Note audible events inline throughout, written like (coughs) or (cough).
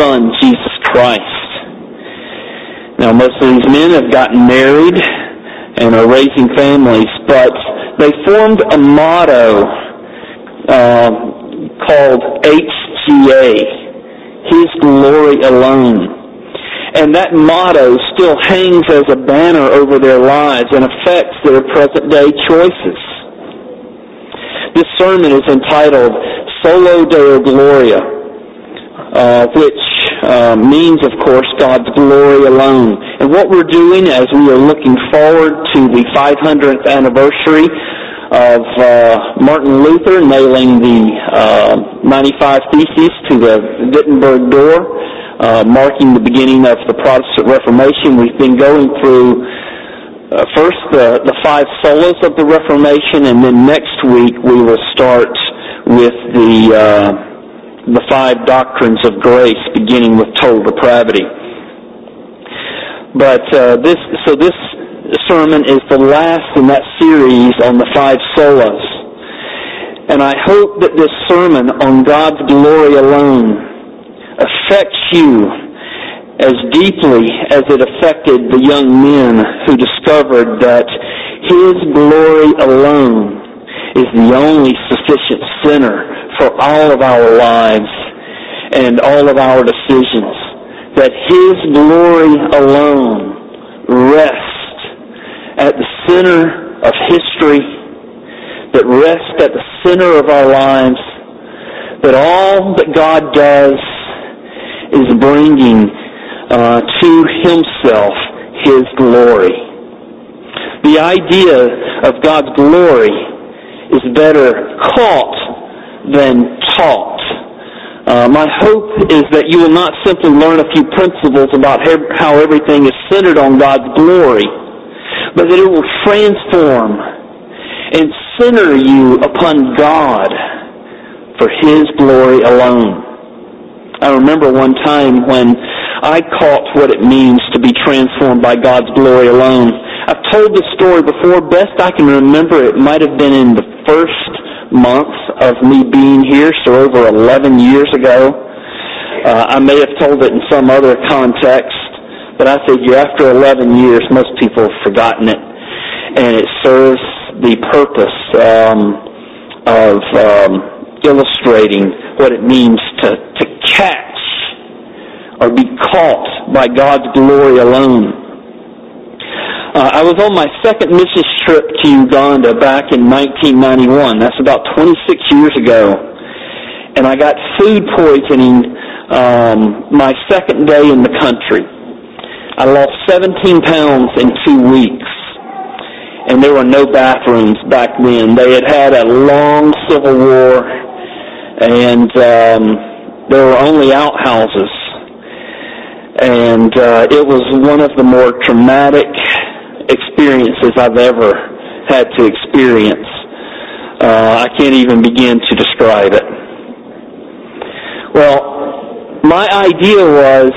son, Jesus Christ. Now, most of these men have gotten married and are raising families, but they formed a motto uh, called HGA, His Glory Alone. And that motto still hangs as a banner over their lives and affects their present day choices. This sermon is entitled Soli Deo Gloria, uh, which uh, means, of course, God's glory alone. And what we're doing as we are looking forward to the 500th anniversary of uh, Martin Luther nailing the uh, 95 Theses to the Wittenberg door, uh, marking the beginning of the Protestant Reformation. We've been going through uh, first the, the five solas of the Reformation, and then next week we will start with the uh, the five doctrines of grace, beginning with total depravity. But uh, this, so this sermon is the last in that series on the five solas. And I hope that this sermon on God's glory alone affects you as deeply as it affected the young men who discovered that His glory alone is the only sufficient center for all of our lives and all of our decisions. That His glory alone rests at the center of history, that rests at the center of our lives, that all that God does is bringing uh, to Himself His glory. The idea of God's glory is better caught than taught. Uh, my hope is that you will not simply learn a few principles about how everything is centered on God's glory, but that it will transform and center you upon God for His glory alone. I remember one time when I caught what it means to be transformed by God's glory alone. I've told this story before. Best I can remember, it might have been in the first month of me being here, so over 11 years ago. Uh, I may have told it in some other context, but I figure after 11 years, most people have forgotten it, and it serves the purpose um, of um, illustrating what it means to, to catch or be caught by God's glory alone. Uh, I was on my second mission trip to Uganda back in 1991. That's about 26 years ago. And I got food poisoning um, my second day in the country. I lost 17 pounds in two weeks. And there were no bathrooms back then. They had had a long civil war, and um, there were only outhouses. And uh, it was one of the more traumatic experiences I've ever had to experience. Uh, I can't even begin to describe it. Well, my idea was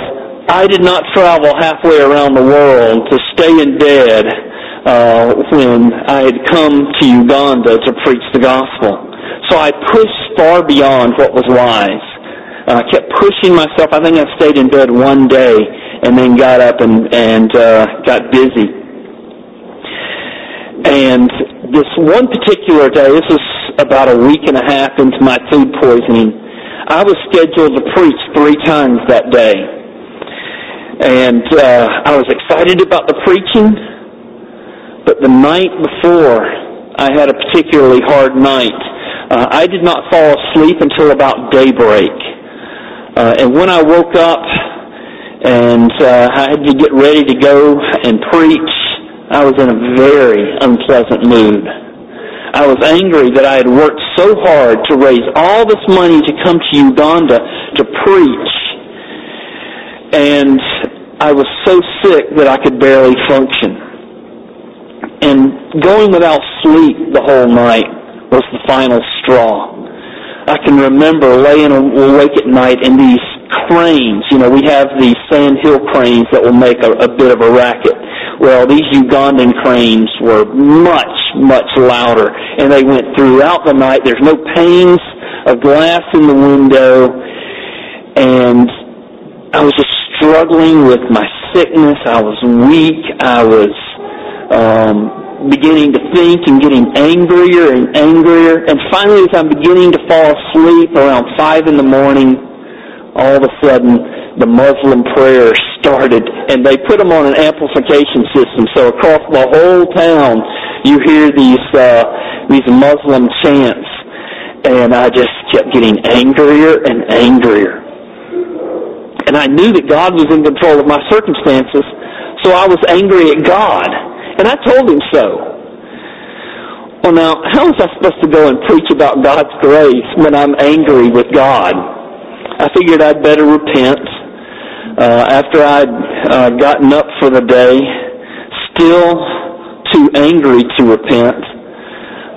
I did not travel halfway around the world to stay in bed uh, when I had come to Uganda to preach the gospel. So I pushed far beyond what was wise. Uh, I kept pushing myself. I think I stayed in bed one day and then got up and, and uh, got busy. And this one particular day, this was about a week and a half into my food poisoning, I was scheduled to preach three times that day. And uh, I was excited about the preaching, but the night before, I had a particularly hard night. Uh, I did not fall asleep until about daybreak. Uh, and when I woke up and uh, I had to get ready to go and preach, I was in a very unpleasant mood. I was angry that I had worked so hard to raise all this money to come to Uganda to preach. And I was so sick that I could barely function. And going without sleep the whole night was the final straw. I can remember laying awake at night and these cranes, you know, we have these sand hill cranes that will make a, a bit of a racket. Well, these Ugandan cranes were much, much louder, and they went throughout the night. There's no panes of glass in the window, and I was just struggling with my sickness. I was weak. I was um, beginning to think and getting angrier and angrier. And finally, as I'm beginning to fall asleep around five in the morning, all of a sudden the Muslim prayers started, and they put them on an amplification system. So across the whole town, you hear these uh, these Muslim chants, and I just kept getting angrier and angrier. And I knew that God was in control of my circumstances, so I was angry at God. And I told him so. Well, now, how was I supposed to go and preach about God's grace when I'm angry with God? I figured I'd better repent. Uh, after I'd uh, gotten up for the day, still too angry to repent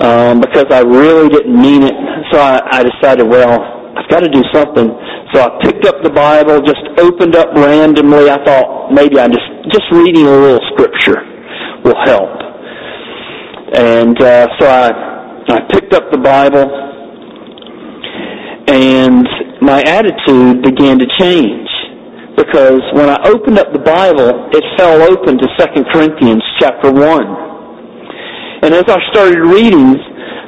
um, because I really didn't mean it. So I, I decided, well, I've got to do something. So I picked up the Bible, just opened up randomly. I thought maybe I just just reading a little scripture will help. And uh, so I I picked up the Bible, and my attitude began to change because when I opened up the Bible, it fell open to Second Corinthians chapter one. And as I started reading,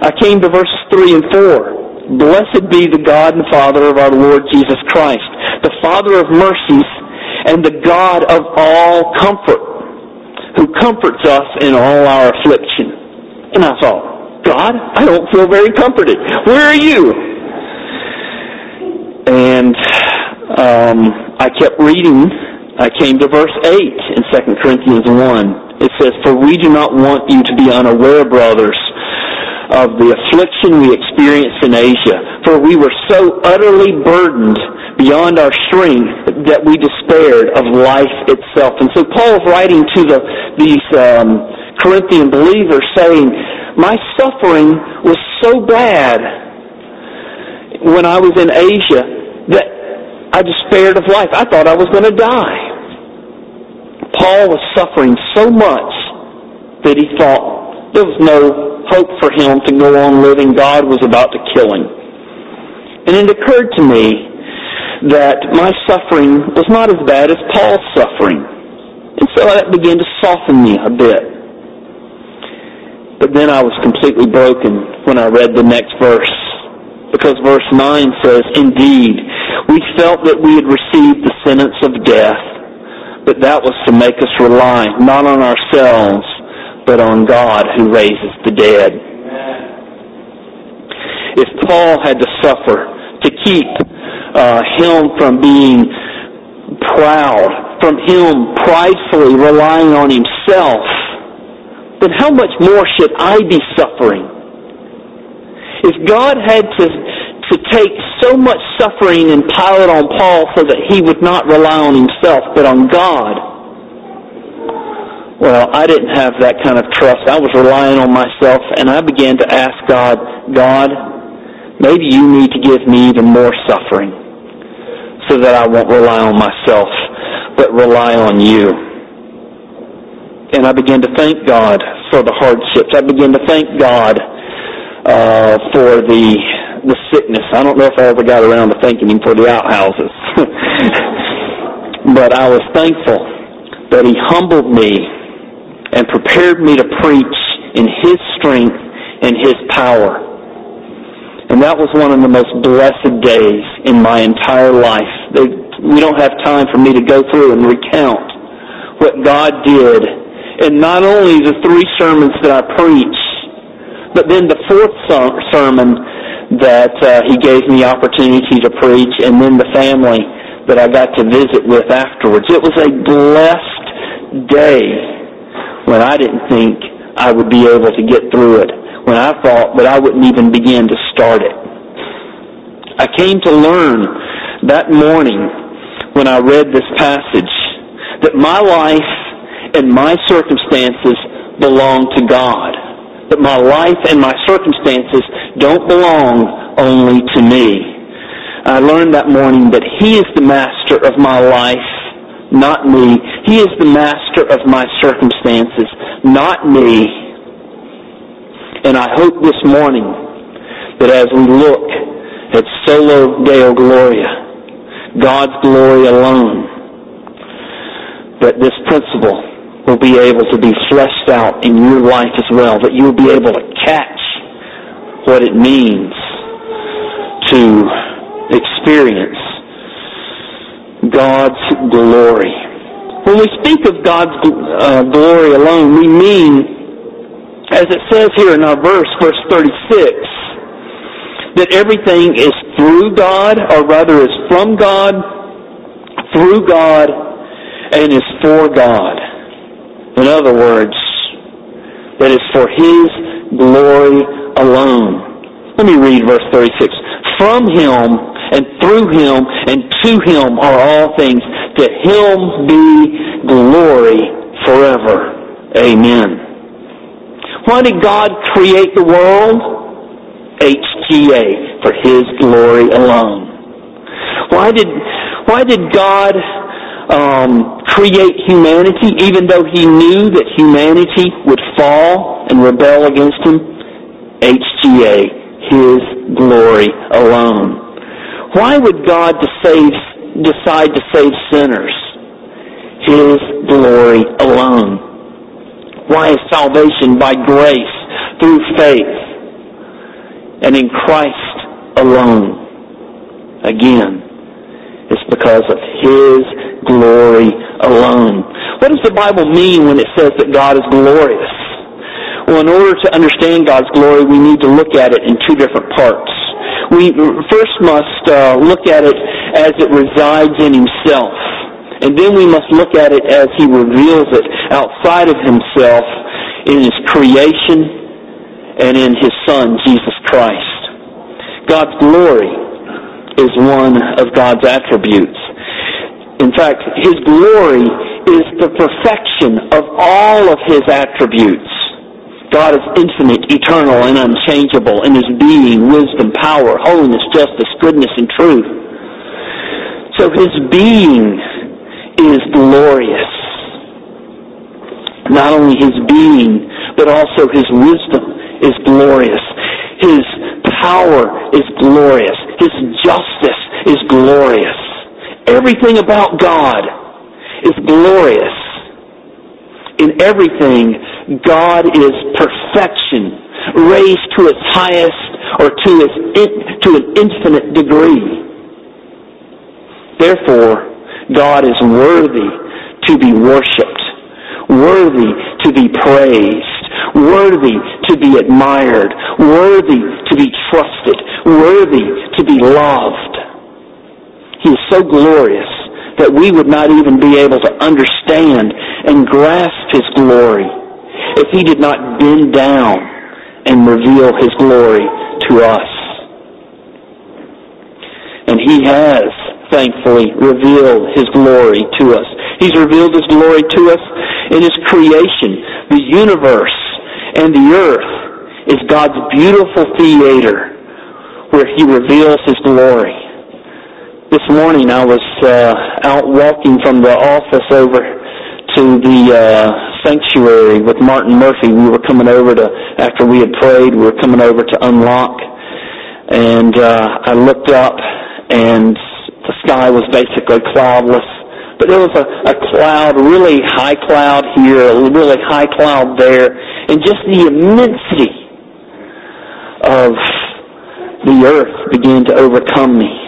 I came to verses three and four. Blessed be the God and Father of our Lord Jesus Christ, the Father of mercies and the God of all comfort, who comforts us in all our affliction. And I thought, God, I don't feel very comforted. Where are you? And um, I kept reading. I came to verse 8 in 2 Corinthians 1. It says, For we do not want you to be unaware, brothers, of the affliction we experienced in Asia, for we were so utterly burdened beyond our strength that we despaired of life itself. And so Paul's writing to the, these um, Corinthian believers saying, my suffering was so bad when I was in Asia that I despaired of life. I thought I was going to die. Paul was suffering so much that he thought there was no hope for him to go on living. God was about to kill him. And it occurred to me that my suffering was not as bad as Paul's suffering. And so that began to soften me a bit. But then I was completely broken when I read the next verse. Because verse 9 says, Indeed, we felt that we had received the sentence of death, but that was to make us rely not on ourselves, but on God who raises the dead. If Paul had to suffer to keep uh, him from being proud, from him pridefully relying on himself, then how much more should I be suffering? If God had to to take so much suffering and pile it on Paul so that he would not rely on himself but on God, well, I didn't have that kind of trust. I was relying on myself, and I began to ask God, God, maybe you need to give me even more suffering so that I won't rely on myself, but rely on you. And I began to thank God for the hardships. I began to thank God uh, for the the sickness. I don't know if I ever got around to thanking Him for the outhouses, (laughs) but I was thankful that He humbled me and prepared me to preach in His strength and His power. And that was one of the most blessed days in my entire life. We don't have time for me to go through and recount what God did. And not only the three sermons that I preached, but then the fourth sermon that uh, he gave me opportunity to preach, and then the family that I got to visit with afterwards. It was a blessed day when I didn't think I would be able to get through it, when I thought that I wouldn't even begin to start it. I came to learn that morning when I read this passage that my life and my circumstances belong to God. That my life and my circumstances don't belong only to me. I learned that morning that He is the master of my life not me. He is the master of my circumstances, not me. And I hope this morning that as we look at Soli Deo Gloria, God's glory alone, that this principle will be able to be fleshed out in your life as well, that you'll be able to catch what it means to experience God's glory. When we speak of God's uh, glory alone, we mean, as it says here in our verse, verse 36, that everything is through God, or rather is from God, through God, and is for God. In other words, that is for His glory alone. Let me read verse 36. From Him and through Him and to Him are all things. To Him be glory forever. Amen. Why did God create the world? HGA, for His glory alone. Why did, why did God um, create humanity even though He knew that humanity would fall and rebel against Him? HGA, His glory alone. Why would God to save, decide to save sinners? His glory alone. Why is salvation by grace through faith and in Christ alone? Again, it's because of His glory alone. What does the Bible mean when it says that God is glorious? Well, in order to understand God's glory, we need to look at it in two different parts. We first must uh, look at it as it resides in Himself. And then we must look at it as He reveals it outside of Himself in His creation and in His Son, Jesus Christ. God's glory is one of God's attributes. In fact, His glory is the perfection of all of His attributes. God is infinite, eternal, and unchangeable in His being, wisdom, power, holiness, justice, goodness, and truth. So His being is glorious. Not only His being, but also His wisdom is glorious. His power is glorious. His justice is glorious. Everything about God is glorious. In everything, God is perfection, raised to its highest or to, its, to an infinite degree. Therefore, God is worthy to be worshiped, worthy to be praised, worthy to be admired, worthy to be trusted, worthy to be loved. He is so glorious that we would not even be able to understand and grasp His glory if He did not bend down and reveal His glory to us. And He has, thankfully, revealed His glory to us. He's revealed His glory to us in His creation. The universe and the earth is God's beautiful theater where He reveals His glory. This morning I was uh, out walking from the office over to the uh, sanctuary with Martin Murphy. We were coming over to, after we had prayed, we were coming over to unlock. And uh, I looked up and the sky was basically cloudless. But there was a, a cloud, really high cloud here, a really high cloud there, and just the immensity of the earth began to overcome me.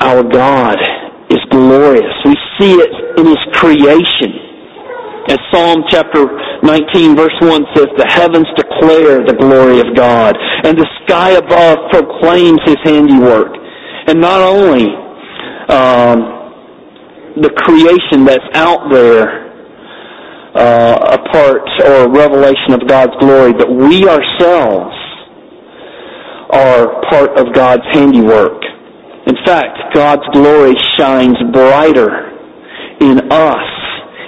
Our God is glorious. We see it in His creation. As Psalm chapter 19 verse 1 says, the heavens declare the glory of God, and the sky above proclaims His handiwork. And not only um, the creation that's out there uh, a part or a revelation of God's glory, but we ourselves are part of God's handiwork. In fact, God's glory shines brighter in us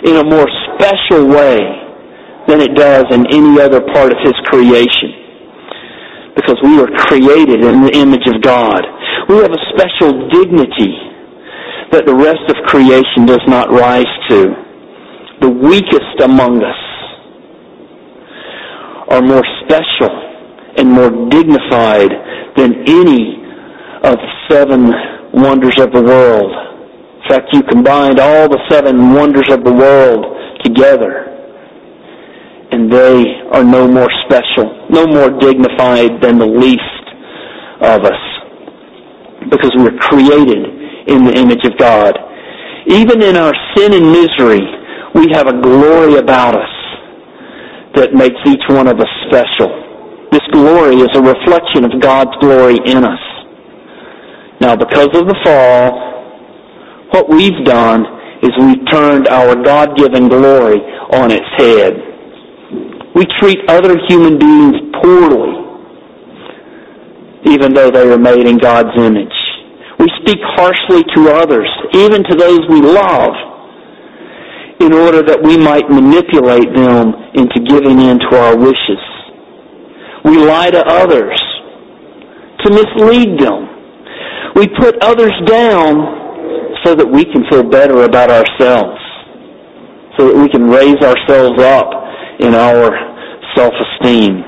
in a more special way than it does in any other part of His creation. Because we were created in the image of God. We have a special dignity that the rest of creation does not rise to. The weakest among us are more special and more dignified than any of seven wonders of the world. In fact, you combined all the seven wonders of the world together, and they are no more special, no more dignified than the least of us, because we're created in the image of God. Even in our sin and misery, we have a glory about us that makes each one of us special. This glory is a reflection of God's glory in us. Now, because of the fall, what we've done is we've turned our God-given glory on its head. We treat other human beings poorly, even though they are made in God's image. We speak harshly to others, even to those we love, in order that we might manipulate them into giving in to our wishes. We lie to others to mislead them. We put others down so that we can feel better about ourselves, so that we can raise ourselves up in our self-esteem.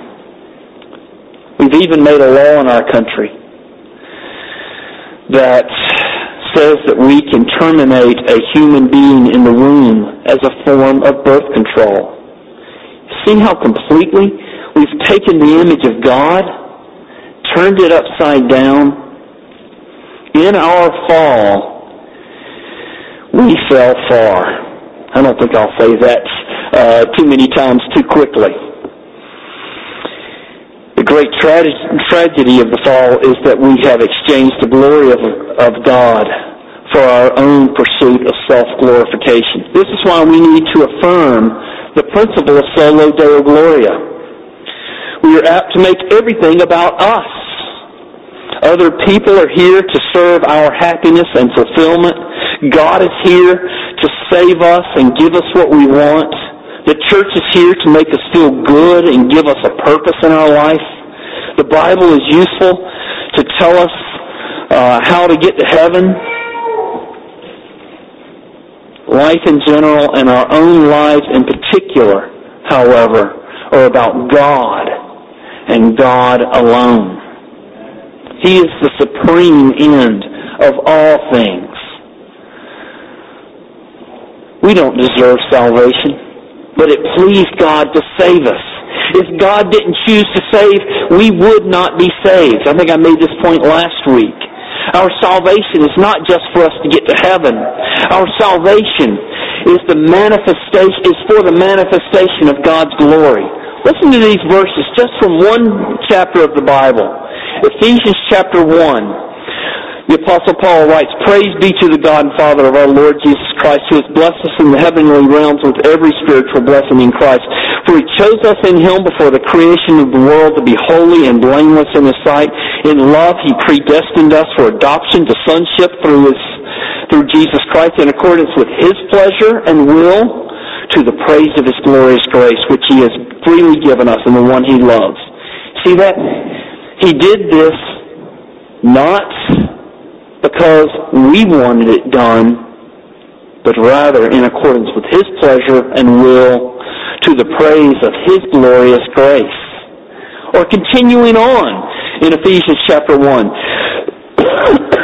We've even made a law in our country that says that we can terminate a human being in the womb as a form of birth control. See how completely we've taken the image of God, turned it upside down. In our fall, we fell far. I don't think I'll say that uh, too many times too quickly. The great tra- tragedy of the fall is that we have exchanged the glory of, of God for our own pursuit of self-glorification. This is why we need to affirm the principle of soli deo gloria. We are apt to make everything about us. Other people are here to serve our happiness and fulfillment. God is here to save us and give us what we want. The church is here to make us feel good and give us a purpose in our life. The Bible is useful to tell us uh, how to get to heaven. Life in general and our own lives in particular, however, are about God and God alone. He is the supreme end of all things. We don't deserve salvation, but it pleased God to save us. If God didn't choose to save, we would not be saved. I think I made this point last week. Our salvation is not just for us to get to heaven. Our salvation is the manifestation is for the manifestation of God's glory. Listen to these verses just from one chapter of the Bible. Ephesians chapter 1. The Apostle Paul writes, Praise be to the God and Father of our Lord Jesus Christ, who has blessed us in the heavenly realms with every spiritual blessing in Christ. For he chose us in him before the creation of the world to be holy and blameless in his sight. In love he predestined us for adoption to sonship through his through Jesus Christ in accordance with his pleasure and will to the praise of his glorious grace, which he has freely given us in the one he loves. See that? He did this not because we wanted it done, but rather in accordance with His pleasure and will to the praise of His glorious grace. Or continuing on in Ephesians chapter 1. (clears throat)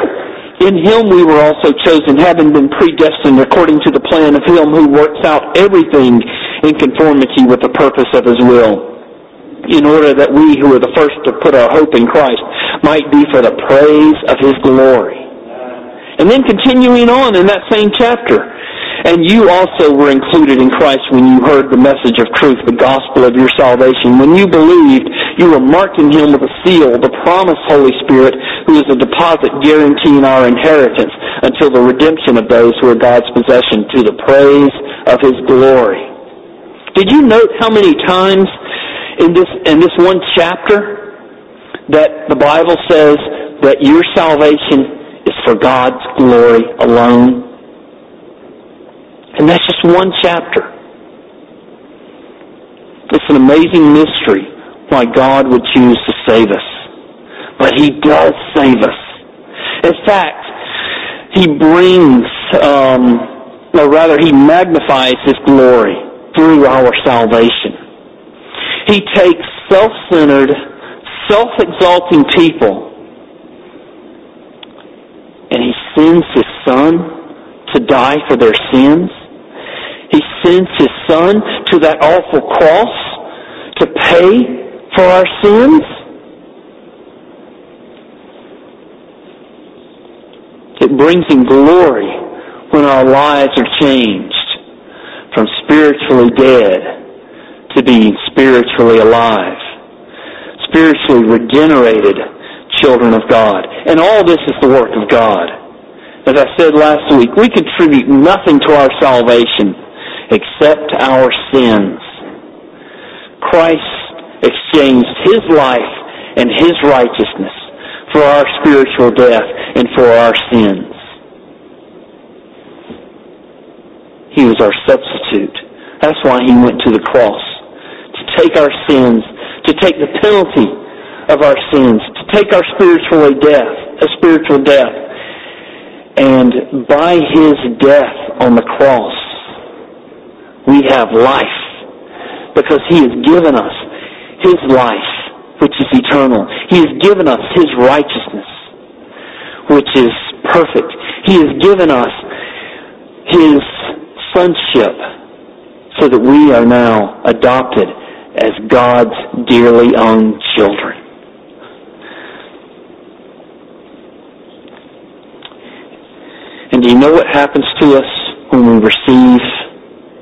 In him we were also chosen, having been predestined according to the plan of him who works out everything in conformity with the purpose of his will, in order that we who are the first to put our hope in Christ might be for the praise of his glory. And then continuing on in that same chapter, and you also were included in Christ when you heard the message of truth, the gospel of your salvation. When you believed, you were marked in him with a seal, the promised Holy Spirit, who is a deposit guaranteeing our inheritance until the redemption of those who are God's possession to the praise of his glory. Did you note how many times in this in this one chapter that the Bible says that your salvation is for God's glory alone. And that's just one chapter. It's an amazing mystery why God would choose to save us. But He does save us. In fact, He brings, um, or rather, He magnifies His glory through our salvation. He takes self-centered, self-exalting people and he sends his son to die for their sins. He sends his son to that awful cross to pay for our sins. It brings him glory when our lives are changed from spiritually dead to being spiritually alive, spiritually regenerated children of God. And all this is the work of God. As I said last week, we contribute nothing to our salvation except our sins. Christ exchanged his life and his righteousness for our spiritual death and for our sins. He was our substitute. That's why he went to the cross. Take our sins, to take the penalty of our sins, to take our spiritual death, a spiritual death. And by his death on the cross, we have life. Because he has given us his life, which is eternal. He has given us his righteousness, which is perfect. He has given us his sonship so that we are now adopted as God's dearly owned children. And do you know what happens to us when we receive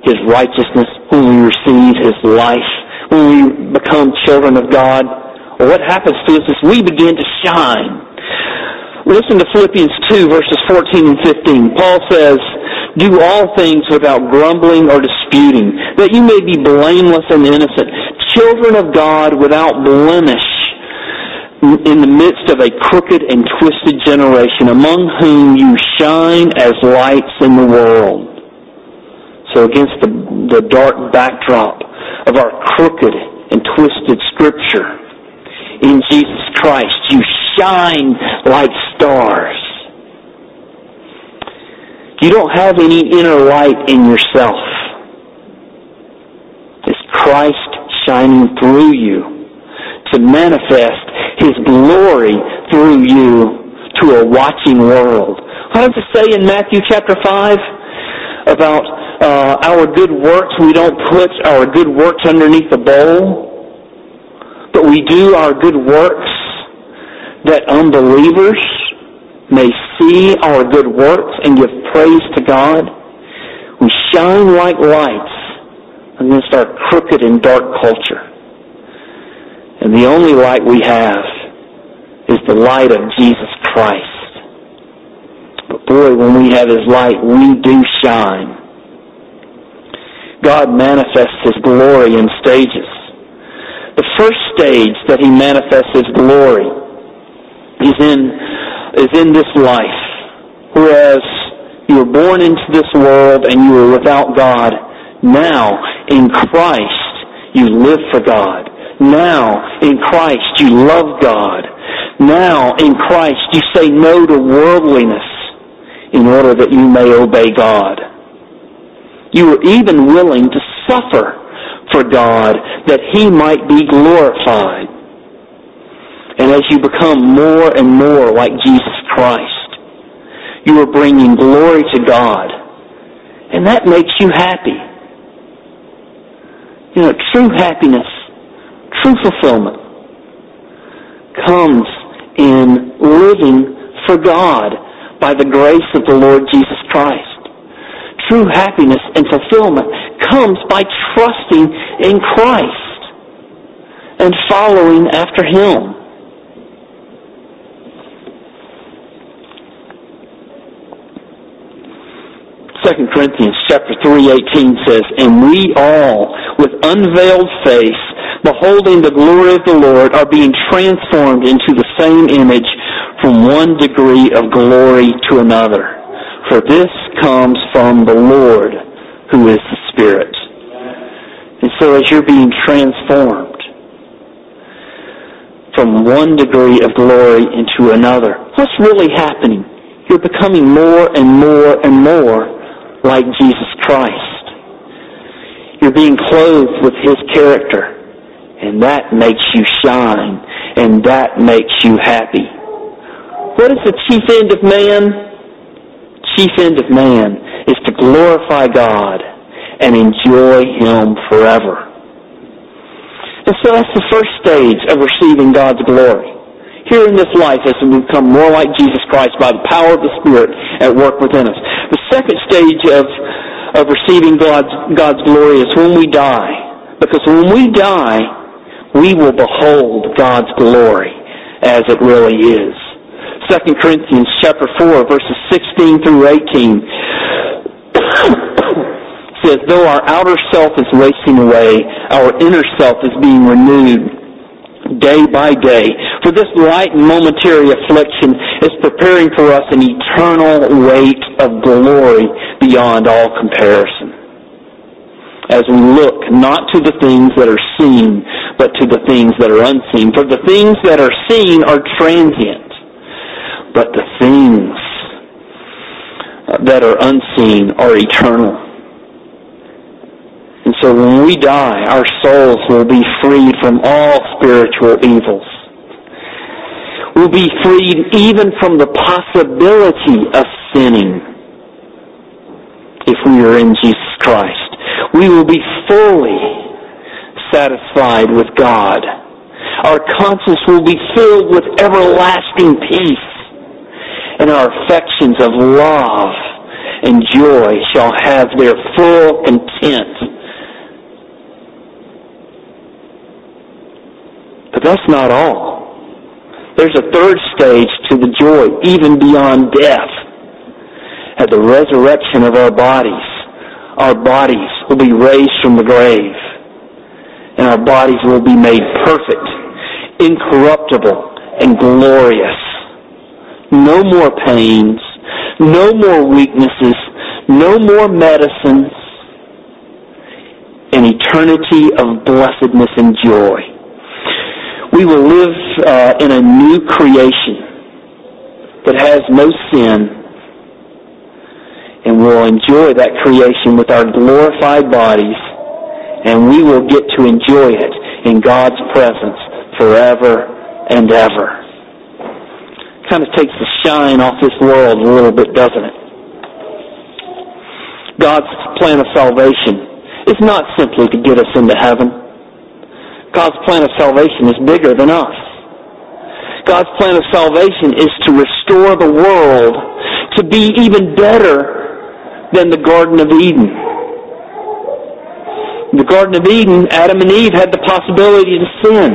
His righteousness, when we receive His life, when we become children of God? Well, what happens to us is we begin to shine. Listen to Philippians 2 verses 14 and 15. Paul says, do all things without grumbling or disputing, that you may be blameless and innocent, children of God without blemish, in the midst of a crooked and twisted generation, among whom you shine as lights in the world. So against the, the dark backdrop of our crooked and twisted scripture, in Jesus Christ, you shine like stars. You don't have any inner light in yourself. It's Christ shining through you to manifest His glory through you to a watching world. What does it say in Matthew chapter 5 about uh, our good works? We don't put our good works underneath the bowl, but we do our good works that unbelievers may see our good works and give praise to God. We shine like lights against our crooked and dark culture. And the only light we have is the light of Jesus Christ. But boy, when we have His light, we do shine. God manifests His glory in stages. The first stage that He manifests His glory is in is in this life. Whereas you were born into this world and you were without God. Now, in Christ, you live for God. Now, in Christ, you love God. Now, in Christ, you say no to worldliness in order that you may obey God. You were even willing to suffer for God that He might be glorified. And as you become more and more like Jesus Christ, you are bringing glory to God. And that makes you happy. You know, true happiness, true fulfillment comes in living for God by the grace of the Lord Jesus Christ. True happiness and fulfillment comes by trusting in Christ and following after Him. 2 Corinthians chapter 3:18 says, "And we all, with unveiled face, beholding the glory of the Lord, are being transformed into the same image from one degree of glory to another. For this comes from the Lord, who is the Spirit." And so as you're being transformed from one degree of glory into another, what's really happening? You're becoming more and more and more like Jesus Christ. You're being clothed with His character, and that makes you shine, and that makes you happy. What is the chief end of man? chief end of man is to glorify God and enjoy Him forever. And so that's the first stage of receiving God's glory. Here in this life as we become more like Jesus Christ by the power of the Spirit at work within us. The second stage of, of receiving God's, God's glory is when we die. Because when we die, we will behold God's glory as it really is. 2 Corinthians chapter 4 verses 16 through 18 (coughs) says, though our outer self is wasting away, our inner self is being renewed day by day. For this light momentary affliction is preparing for us an eternal weight of glory beyond all comparison. As we look not to the things that are seen, but to the things that are unseen. For the things that are seen are transient, but the things that are unseen are eternal. And so when we die, our souls will be freed from all spiritual evils. We'll be freed even from the possibility of sinning if we are in Jesus Christ. We will be fully satisfied with God. Our conscience will be filled with everlasting peace, and our affections of love and joy shall have their full content But that's not all. There's a third stage to the joy, even beyond death. At the resurrection of our bodies, our bodies will be raised from the grave. And our bodies will be made perfect, incorruptible, and glorious. No more pains, no more weaknesses, no more medicines, an eternity of blessedness and joy we will live uh, in a new creation that has no sin, and we'll enjoy that creation with our glorified bodies, and we will get to enjoy it in God's presence forever and ever. Kind of takes the shine off this world a little bit, doesn't it? God's plan of salvation is not simply to get us into heaven. God's plan of salvation is bigger than us. God's plan of salvation is to restore the world to be even better than the Garden of Eden. The Garden of Eden, Adam and Eve had the possibility to sin.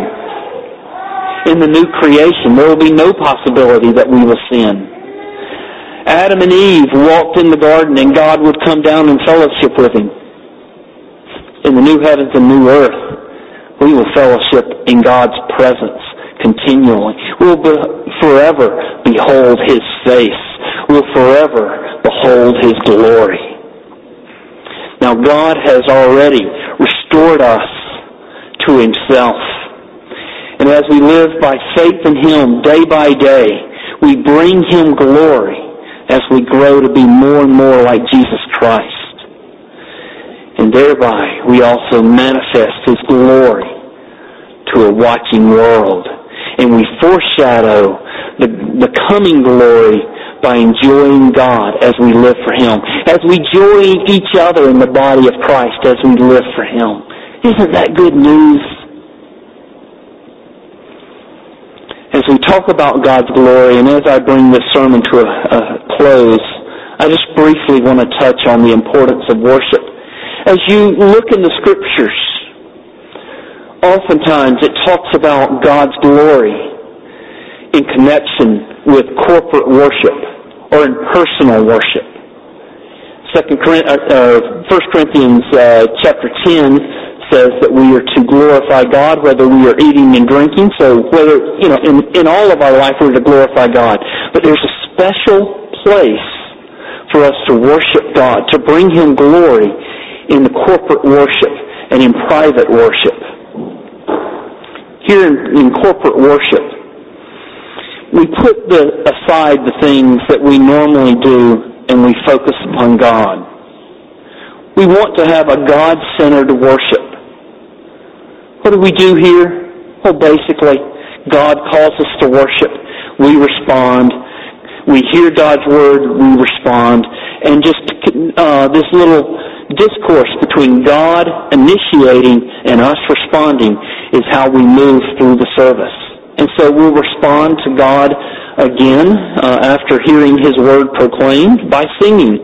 In the new creation, there will be no possibility that we will sin. Adam and Eve walked in the garden and God would come down in fellowship with him. In the new heavens and new earth, we will fellowship in God's presence continually. We'll be, forever behold His face. We'll forever behold His glory. Now God has already restored us to Himself. And as we live by faith in Him day by day, we bring Him glory as we grow to be more and more like Jesus Christ and thereby we also manifest His glory to a watching world. And we foreshadow the, the coming glory by enjoying God as we live for Him, as we join each other in the body of Christ as we live for Him. Isn't that good news? As we talk about God's glory, and as I bring this sermon to a, a close, I just briefly want to touch on the importance of worship as you look in the scriptures, oftentimes it talks about God's glory in connection with corporate worship or in personal worship. Second, uh, 1 Corinthians uh, chapter 10 says that we are to glorify God whether we are eating and drinking. So whether, you know, in, in all of our life we're to glorify God. But there's a special place for us to worship God, to bring Him glory in the corporate worship and in private worship. Here in, in corporate worship, we put the, aside the things that we normally do and we focus upon God. We want to have a God-centered worship. What do we do here? Well, basically, God calls us to worship. We respond. We hear God's word, we respond, and just uh, this little discourse between God initiating and us responding is how we move through the service. And so we'll respond to God again uh, after hearing His word proclaimed by singing.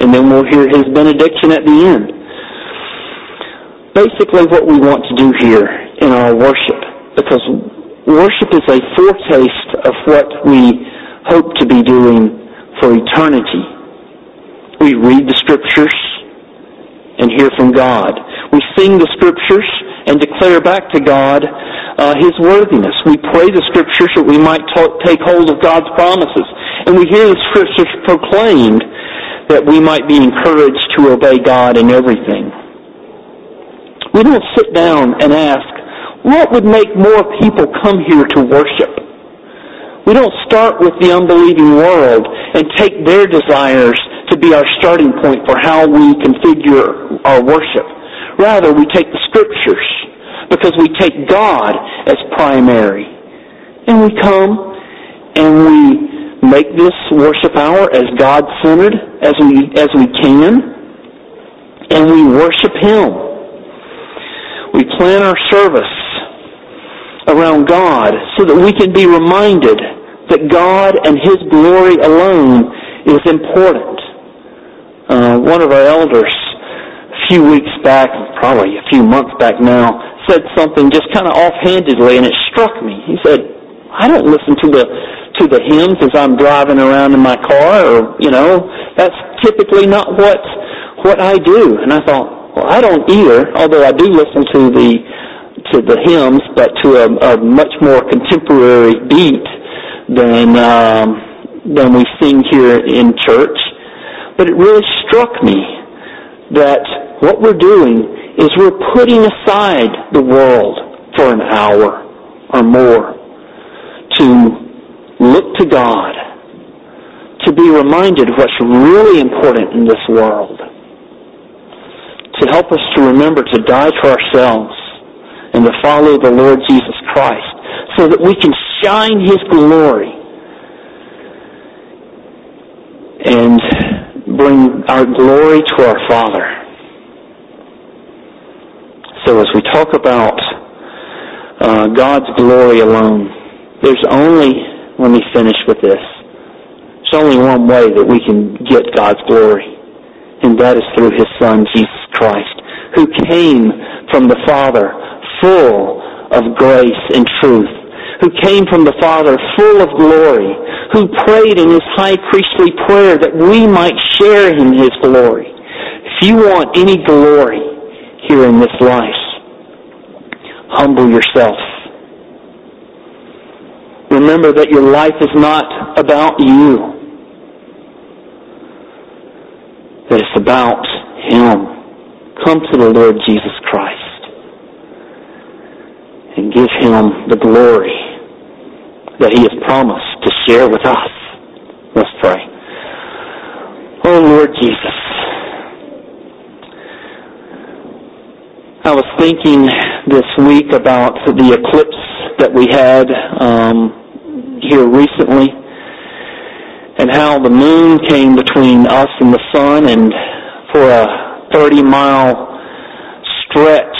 And then we'll hear His benediction at the end. Basically what we want to do here in our worship, because worship is a foretaste of what we hope to be doing for eternity. We read the scriptures and hear from God. We sing the scriptures and declare back to God uh, His worthiness. We pray the scriptures that we might take hold of God's promises. And we hear the scriptures proclaimed that we might be encouraged to obey God in everything. We don't sit down and ask, what would make more people come here to worship? We don't start with the unbelieving world and take their desires to be our starting point for how we configure our worship. Rather, we take the scriptures because we take God as primary. And we come and we make this worship hour as God-centered as we, as we can. And we worship Him. We plan our service around God so that we can be reminded that God and His glory alone is important. Uh, one of our elders, a few weeks back, probably a few months back now, said something just kind of offhandedly, and it struck me. He said, "I don't listen to the to the hymns as I'm driving around in my car, or you know, that's typically not what what I do." And I thought, well, I don't either, although I do listen to the to the hymns, but to a, a much more contemporary beat than um, than we sing here in church. But it really struck me that what we're doing is we're putting aside the world for an hour or more to look to God, to be reminded of what's really important in this world, to help us to remember to die to ourselves and to follow the Lord Jesus Christ so that we can shine His glory and bring our glory to our Father. So as we talk about uh, God's glory alone, there's only, let me finish with this, there's only one way that we can get God's glory, and that is through His Son, Jesus Christ, who came from the Father full of grace and truth, who came from the Father full of glory, who prayed in his high priestly prayer that we might share in his glory. If you want any glory here in this life, humble yourself. Remember that your life is not about you. That it's about him. Come to the Lord Jesus Christ and give him the glory that he has promised to share with us. Let's pray. Oh Lord Jesus, I was thinking this week about the eclipse that we had um, here recently and how the moon came between us and the sun and for a 30 mile stretch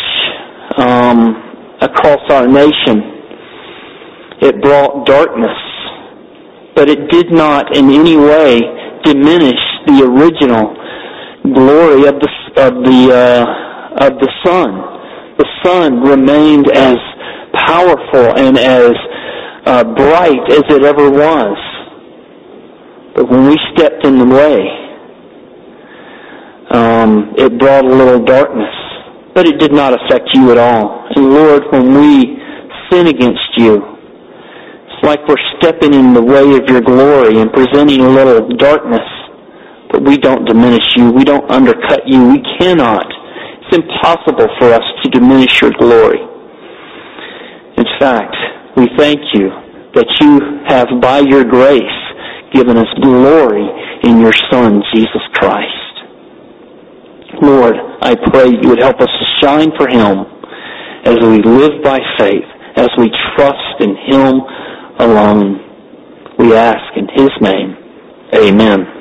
um, across our nation it brought darkness, but it did not in any way diminish the original glory of the of the uh, of the sun. The sun remained as powerful and as uh, bright as it ever was. But when we stepped in the way, um, it brought a little darkness. But it did not affect you at all. And Lord, when we sin against you, it's like we're stepping in the way of your glory and presenting a little darkness. But we don't diminish you. We don't undercut you. We cannot. It's impossible for us to diminish your glory. In fact, we thank you that you have, by your grace, given us glory in your Son, Jesus Christ. Lord, I pray you would help us to shine for him as we live by faith, as we trust in him alone. We ask in his name. Amen.